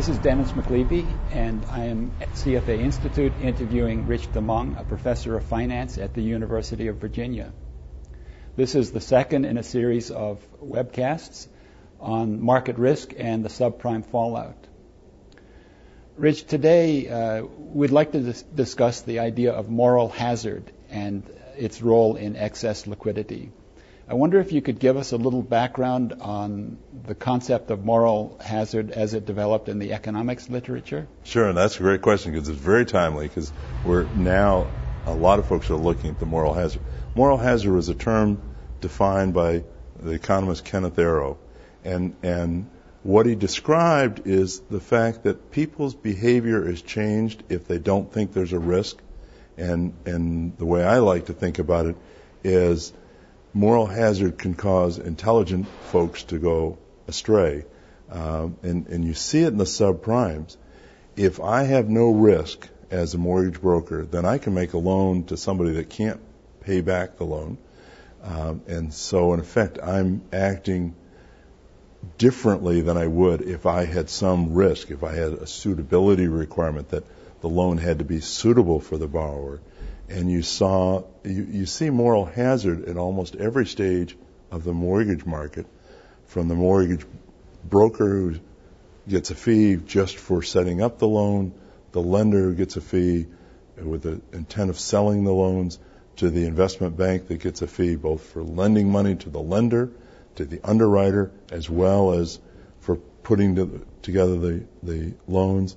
This is Dennis McLeavey, and I am at CFA Institute interviewing Rich DeMong, a professor of finance at the University of Virginia. This is the second in a series of webcasts on market risk and the subprime fallout. Rich, today uh, we'd like to dis- discuss the idea of moral hazard and its role in excess liquidity. I wonder if you could give us a little background on the concept of moral hazard as it developed in the economics literature. Sure, and that's a great question because it's very timely because we're now, a lot of folks are looking at the moral hazard. Moral hazard was a term defined by the economist Kenneth Arrow. And, and what he described is the fact that people's behavior is changed if they don't think there's a risk. And, and the way I like to think about it is moral hazard can cause intelligent folks to go astray. Um, and, and you see it in the subprimes. If I have no risk as a mortgage broker, then I can make a loan to somebody that can't pay back the loan. Um, and so, in effect, I'm acting differently than I would if I had some risk, if I had a suitability requirement that the loan had to be suitable for the borrower and you saw you, you see moral hazard at almost every stage of the mortgage market, from the mortgage broker who gets a fee just for setting up the loan, the lender who gets a fee with the intent of selling the loans, to the investment bank that gets a fee both for lending money to the lender, to the underwriter, as well as for putting to, together the, the loans,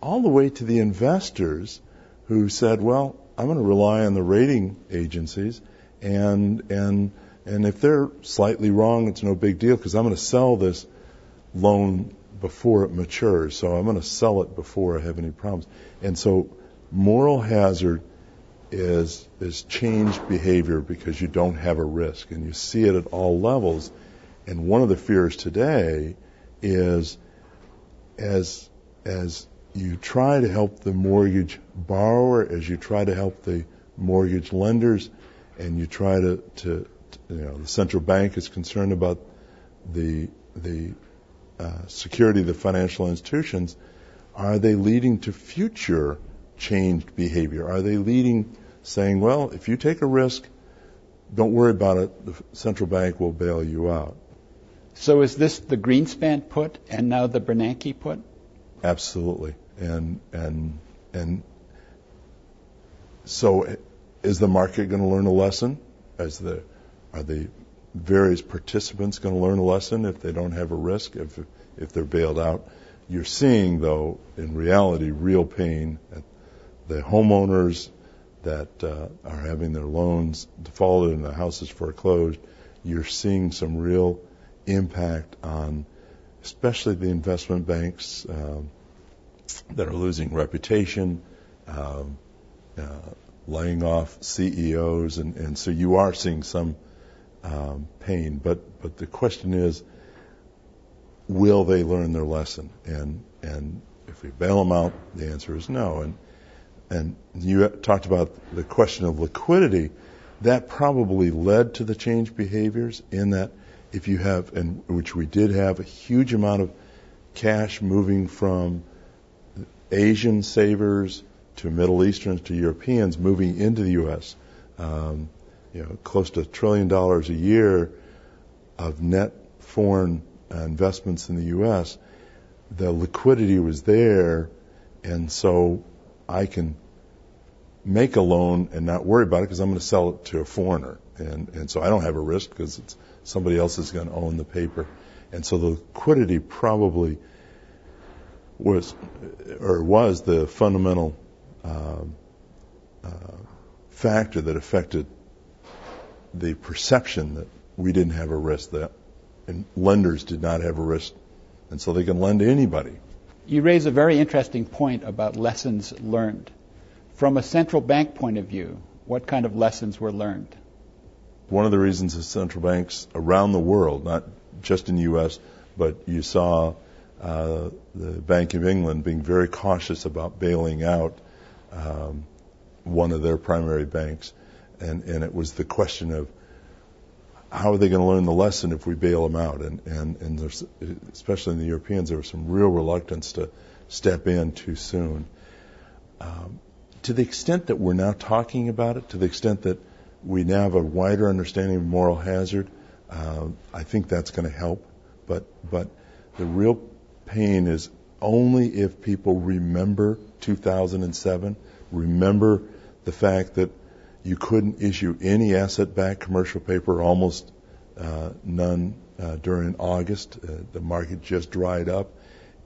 all the way to the investors who said, well, I'm going to rely on the rating agencies, and and and if they're slightly wrong, it's no big deal because I'm going to sell this loan before it matures. So I'm going to sell it before I have any problems. And so moral hazard is is changed behavior because you don't have a risk, and you see it at all levels. And one of the fears today is as as you try to help the mortgage borrower as you try to help the mortgage lenders, and you try to, to, to you know, the central bank is concerned about the the uh, security of the financial institutions. Are they leading to future changed behavior? Are they leading, saying, well, if you take a risk, don't worry about it. The central bank will bail you out. So is this the Greenspan put and now the Bernanke put? Absolutely and and and so is the market going to learn a lesson? As the are the various participants going to learn a lesson if they don't have a risk if if they're bailed out? You're seeing though in reality real pain at the homeowners that uh, are having their loans defaulted and the houses foreclosed. You're seeing some real impact on especially the investment banks. Um, that are losing reputation, um, uh, laying off CEOs, and, and so you are seeing some um, pain. But but the question is, will they learn their lesson? And and if we bail them out, the answer is no. And and you talked about the question of liquidity. That probably led to the change behaviors in that if you have, and which we did have, a huge amount of cash moving from Asian savers to Middle Easterns to Europeans moving into the U.S. Um, you know, close to a trillion dollars a year of net foreign uh, investments in the U.S. The liquidity was there, and so I can make a loan and not worry about it because I'm going to sell it to a foreigner, and and so I don't have a risk because it's somebody else is going to own the paper, and so the liquidity probably was or was the fundamental uh, uh, factor that affected the perception that we didn't have a risk that and lenders did not have a risk and so they can lend to anybody. You raise a very interesting point about lessons learned. From a central bank point of view, what kind of lessons were learned? One of the reasons the central banks around the world, not just in the U.S., but you saw uh, the Bank of England being very cautious about bailing out um, one of their primary banks, and, and it was the question of how are they going to learn the lesson if we bail them out? And, and, and there's, especially in the Europeans, there was some real reluctance to step in too soon. Um, to the extent that we're now talking about it, to the extent that we now have a wider understanding of moral hazard, uh, I think that's going to help. But, but the real pain is only if people remember 2007, remember the fact that you couldn't issue any asset-backed commercial paper, almost uh, none uh, during August. Uh, the market just dried up,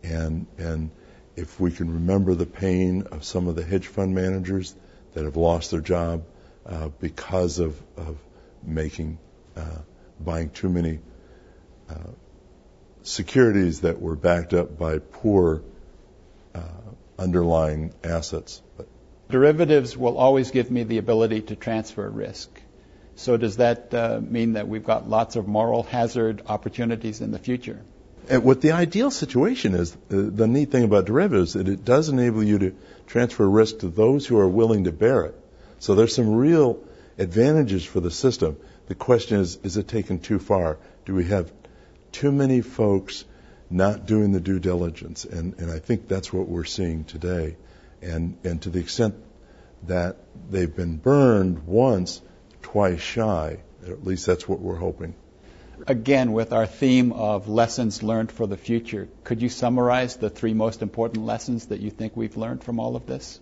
and and if we can remember the pain of some of the hedge fund managers that have lost their job uh, because of of making uh, buying too many uh, securities that were backed up by poor underlying assets. But derivatives will always give me the ability to transfer risk. So does that uh, mean that we've got lots of moral hazard opportunities in the future? And what the ideal situation is, uh, the neat thing about derivatives, is that it does enable you to transfer risk to those who are willing to bear it. So there's some real advantages for the system. The question is, is it taken too far? Do we have too many folks not doing the due diligence? And, and I think that's what we're seeing today. And, and to the extent that they've been burned once, twice shy, at least that's what we're hoping. Again, with our theme of lessons learned for the future, could you summarize the three most important lessons that you think we've learned from all of this?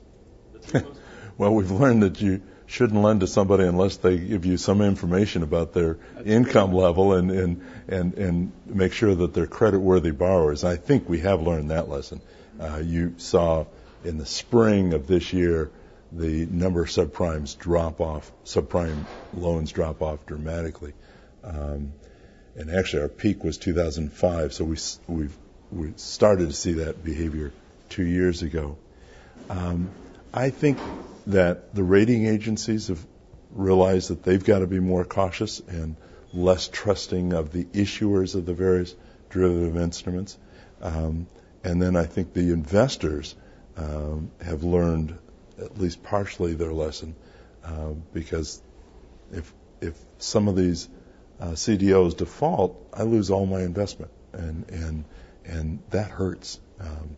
Well, we've learned that you shouldn't lend to somebody unless they give you some information about their That's income level and, and, and, and make sure that they're credit worthy borrowers. I think we have learned that lesson. Uh, you saw in the spring of this year, the number of subprimes drop off, subprime loans drop off dramatically. Um, and actually, our peak was 2005, so we we've, we started to see that behavior two years ago. Um, I think that the rating agencies have realized that they've got to be more cautious and less trusting of the issuers of the various derivative instruments. Um, and then I think the investors um, have learned at least partially their lesson uh, because if if some of these uh, CDOs default, I lose all my investment, and and and that hurts. Um,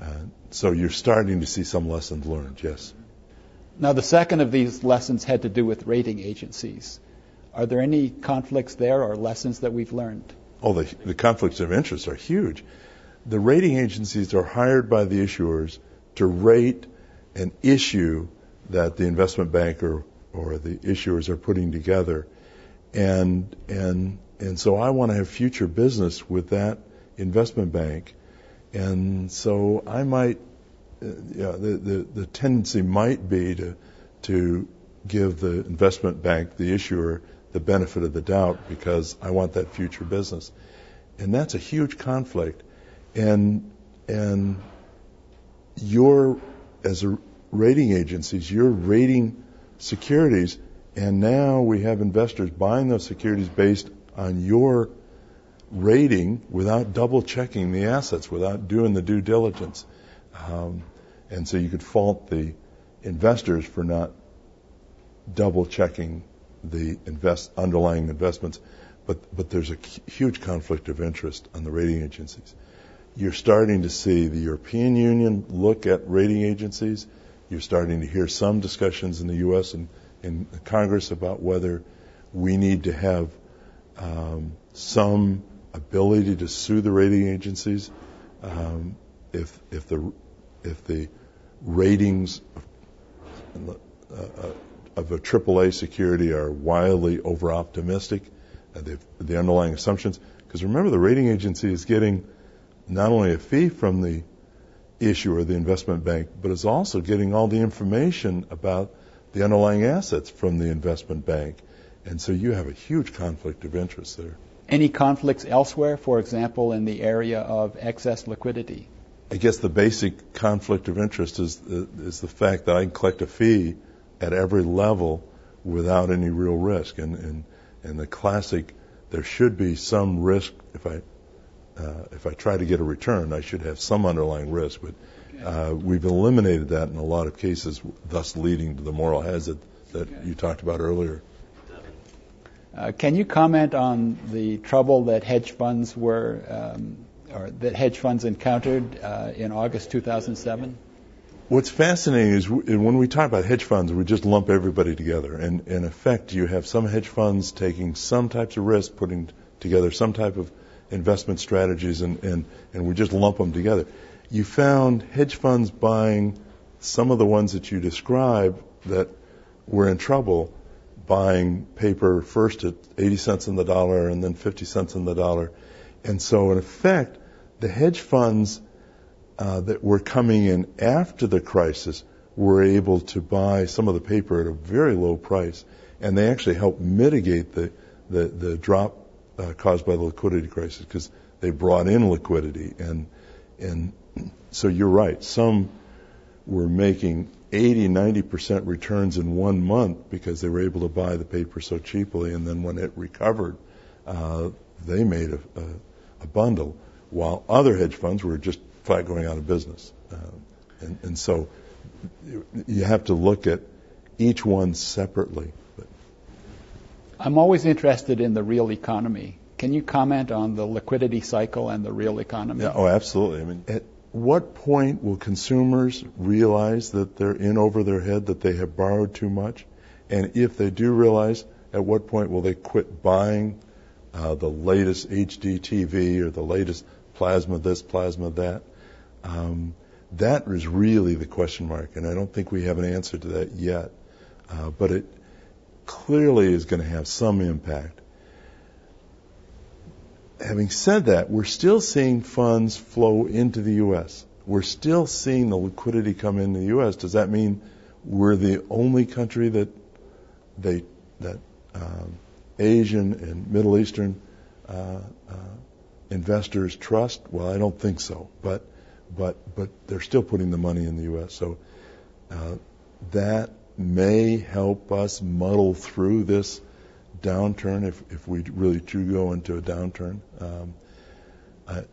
uh, so you're starting to see some lessons learned. Yes. Now the second of these lessons had to do with rating agencies. Are there any conflicts there or lessons that we've learned? Oh, the, the conflicts of interest are huge the rating agencies are hired by the issuers to rate an issue that the investment banker or the issuers are putting together. And, and, and so I want to have future business with that investment bank. And so I might, yeah, the, the, the tendency might be to, to give the investment bank, the issuer, the benefit of the doubt because I want that future business. And that's a huge conflict and and you're as a rating agencies, you're rating securities, and now we have investors buying those securities based on your rating without double checking the assets, without doing the due diligence. Um, and so you could fault the investors for not double checking the invest, underlying investments. But, but there's a huge conflict of interest on the rating agencies. You're starting to see the European Union look at rating agencies. You're starting to hear some discussions in the U.S. and in Congress about whether we need to have um, some ability to sue the rating agencies um, if if the if the ratings of, uh, a AAA security are wildly over optimistic, uh, the underlying assumptions. Because remember, the rating agency is getting not only a fee from the issuer, the investment bank, but is also getting all the information about the underlying assets from the investment bank. And so you have a huge conflict of interest there. Any conflicts elsewhere, for example, in the area of excess liquidity? I guess the basic conflict of interest is the, is the fact that I can collect a fee at every level without any real risk. And, and, and the classic, there should be some risk if I uh, if I try to get a return, I should have some underlying risk. But uh, we've eliminated that in a lot of cases, thus leading to the moral hazard that you talked about earlier. Uh, can you comment on the trouble that hedge funds were, um, or that hedge funds encountered uh, in August 2007? What's fascinating is when we talk about hedge funds, we just lump everybody together. And in effect, you have some hedge funds taking some types of risk, putting together some type of investment strategies, and, and, and we just lump them together. You found hedge funds buying some of the ones that you described that were in trouble buying paper first at 80 cents on the dollar and then 50 cents on the dollar. And so, in effect, the hedge funds uh, that were coming in after the crisis were able to buy some of the paper at a very low price, and they actually helped mitigate the the, the drop uh, caused by the liquidity crisis because they brought in liquidity and and so you're right. Some were making 80, 90% returns in one month because they were able to buy the paper so cheaply, and then when it recovered, uh, they made a, a, a, bundle, while other hedge funds were just flat going out of business. Uh, and, and, so you have to look at each one separately. I'm always interested in the real economy. Can you comment on the liquidity cycle and the real economy? Yeah, oh, absolutely. I mean, at what point will consumers realize that they're in over their head, that they have borrowed too much? And if they do realize, at what point will they quit buying uh, the latest HD TV or the latest plasma this, plasma that? Um, that is really the question mark, and I don't think we have an answer to that yet. Uh, but it clearly is going to have some impact having said that, we're still seeing funds flow into the U.S. We're still seeing the liquidity come into the U.S. Does that mean we're the only country that they that um, Asian and Middle Eastern uh, uh, investors trust? Well, I don't think so. But but but they're still putting the money in the U.S. So uh, that may help us muddle through this downturn, if, if we really do go into a downturn. Um, I,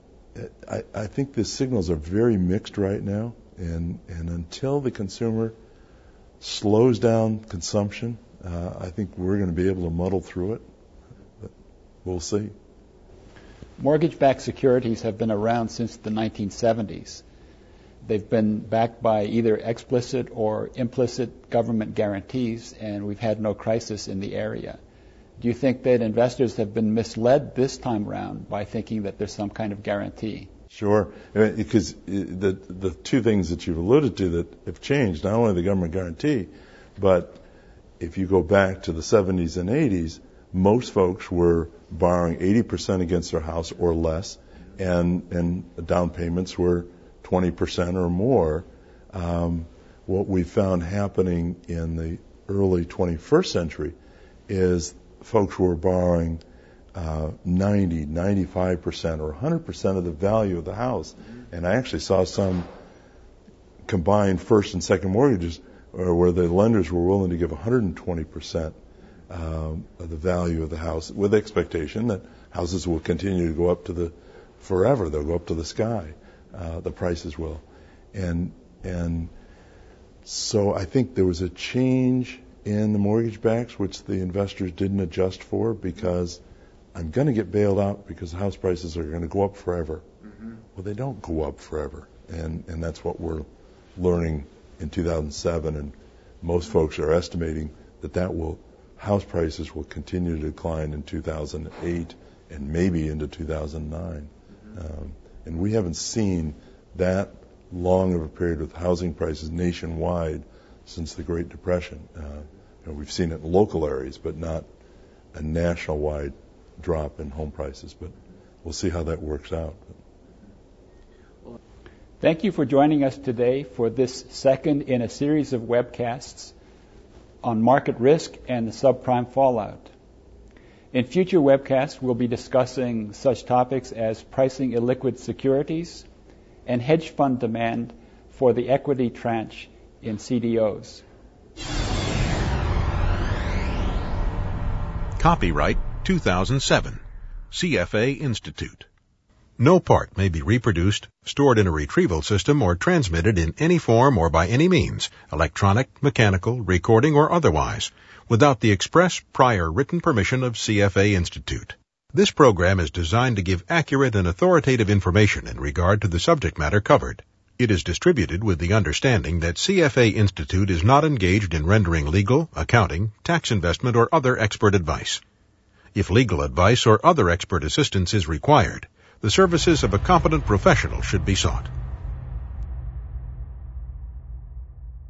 I, I think the signals are very mixed right now, and, and until the consumer slows down consumption, uh, I think we're going to be able to muddle through it. But we'll see. Mortgage backed securities have been around since the 1970s. They've been backed by either explicit or implicit government guarantees, and we've had no crisis in the area. Do you think that investors have been misled this time around by thinking that there's some kind of guarantee? Sure, uh, because uh, the the two things that you've alluded to that have changed, not only the government guarantee, but if you go back to the 70s and 80s, most folks were borrowing 80% against their house or less, and and down payments were 20% or more. Um, what we found happening in the early 21st century is folks were borrowing uh, 90, 95%, or 100% of the value of the house. And I actually saw some combined first and second mortgages uh, where the lenders were willing to give 120% um, the value of the house with the expectation that houses will continue to go up to the forever. They'll go up to the sky. Uh, the prices will. And, and so I think there was a change in the mortgage backs, which the investors didn't adjust for because I'm going to get bailed out because house prices are going to go up forever. Mm-hmm. Well, they don't go up forever, and and that's what we're learning in 2007, and most folks are estimating that that will house prices will continue to decline in 2008 and maybe into 2009, mm-hmm. um, and we haven't seen that long of a period with housing prices nationwide since the Great Depression. Uh, you know, we've seen it in local areas, but not a national-wide drop in home prices. But we'll see how that works out. Thank you for joining us today for this second in a series of webcasts on market risk and the subprime fallout. In future webcasts, we'll be discussing such topics as pricing illiquid securities and hedge fund demand for the equity tranche in CDOs. Copyright 2007, CFA Institute. No part may be reproduced, stored in a retrieval system, or transmitted in any form or by any means, electronic, mechanical, recording, or otherwise, without the express prior written permission of CFA Institute. This program is designed to give accurate and authoritative information in regard to the subject matter covered. It is distributed with the understanding that CFA Institute is not engaged in rendering legal, accounting, tax investment, or other expert advice. If legal advice or other expert assistance is required, the services of a competent professional should be sought.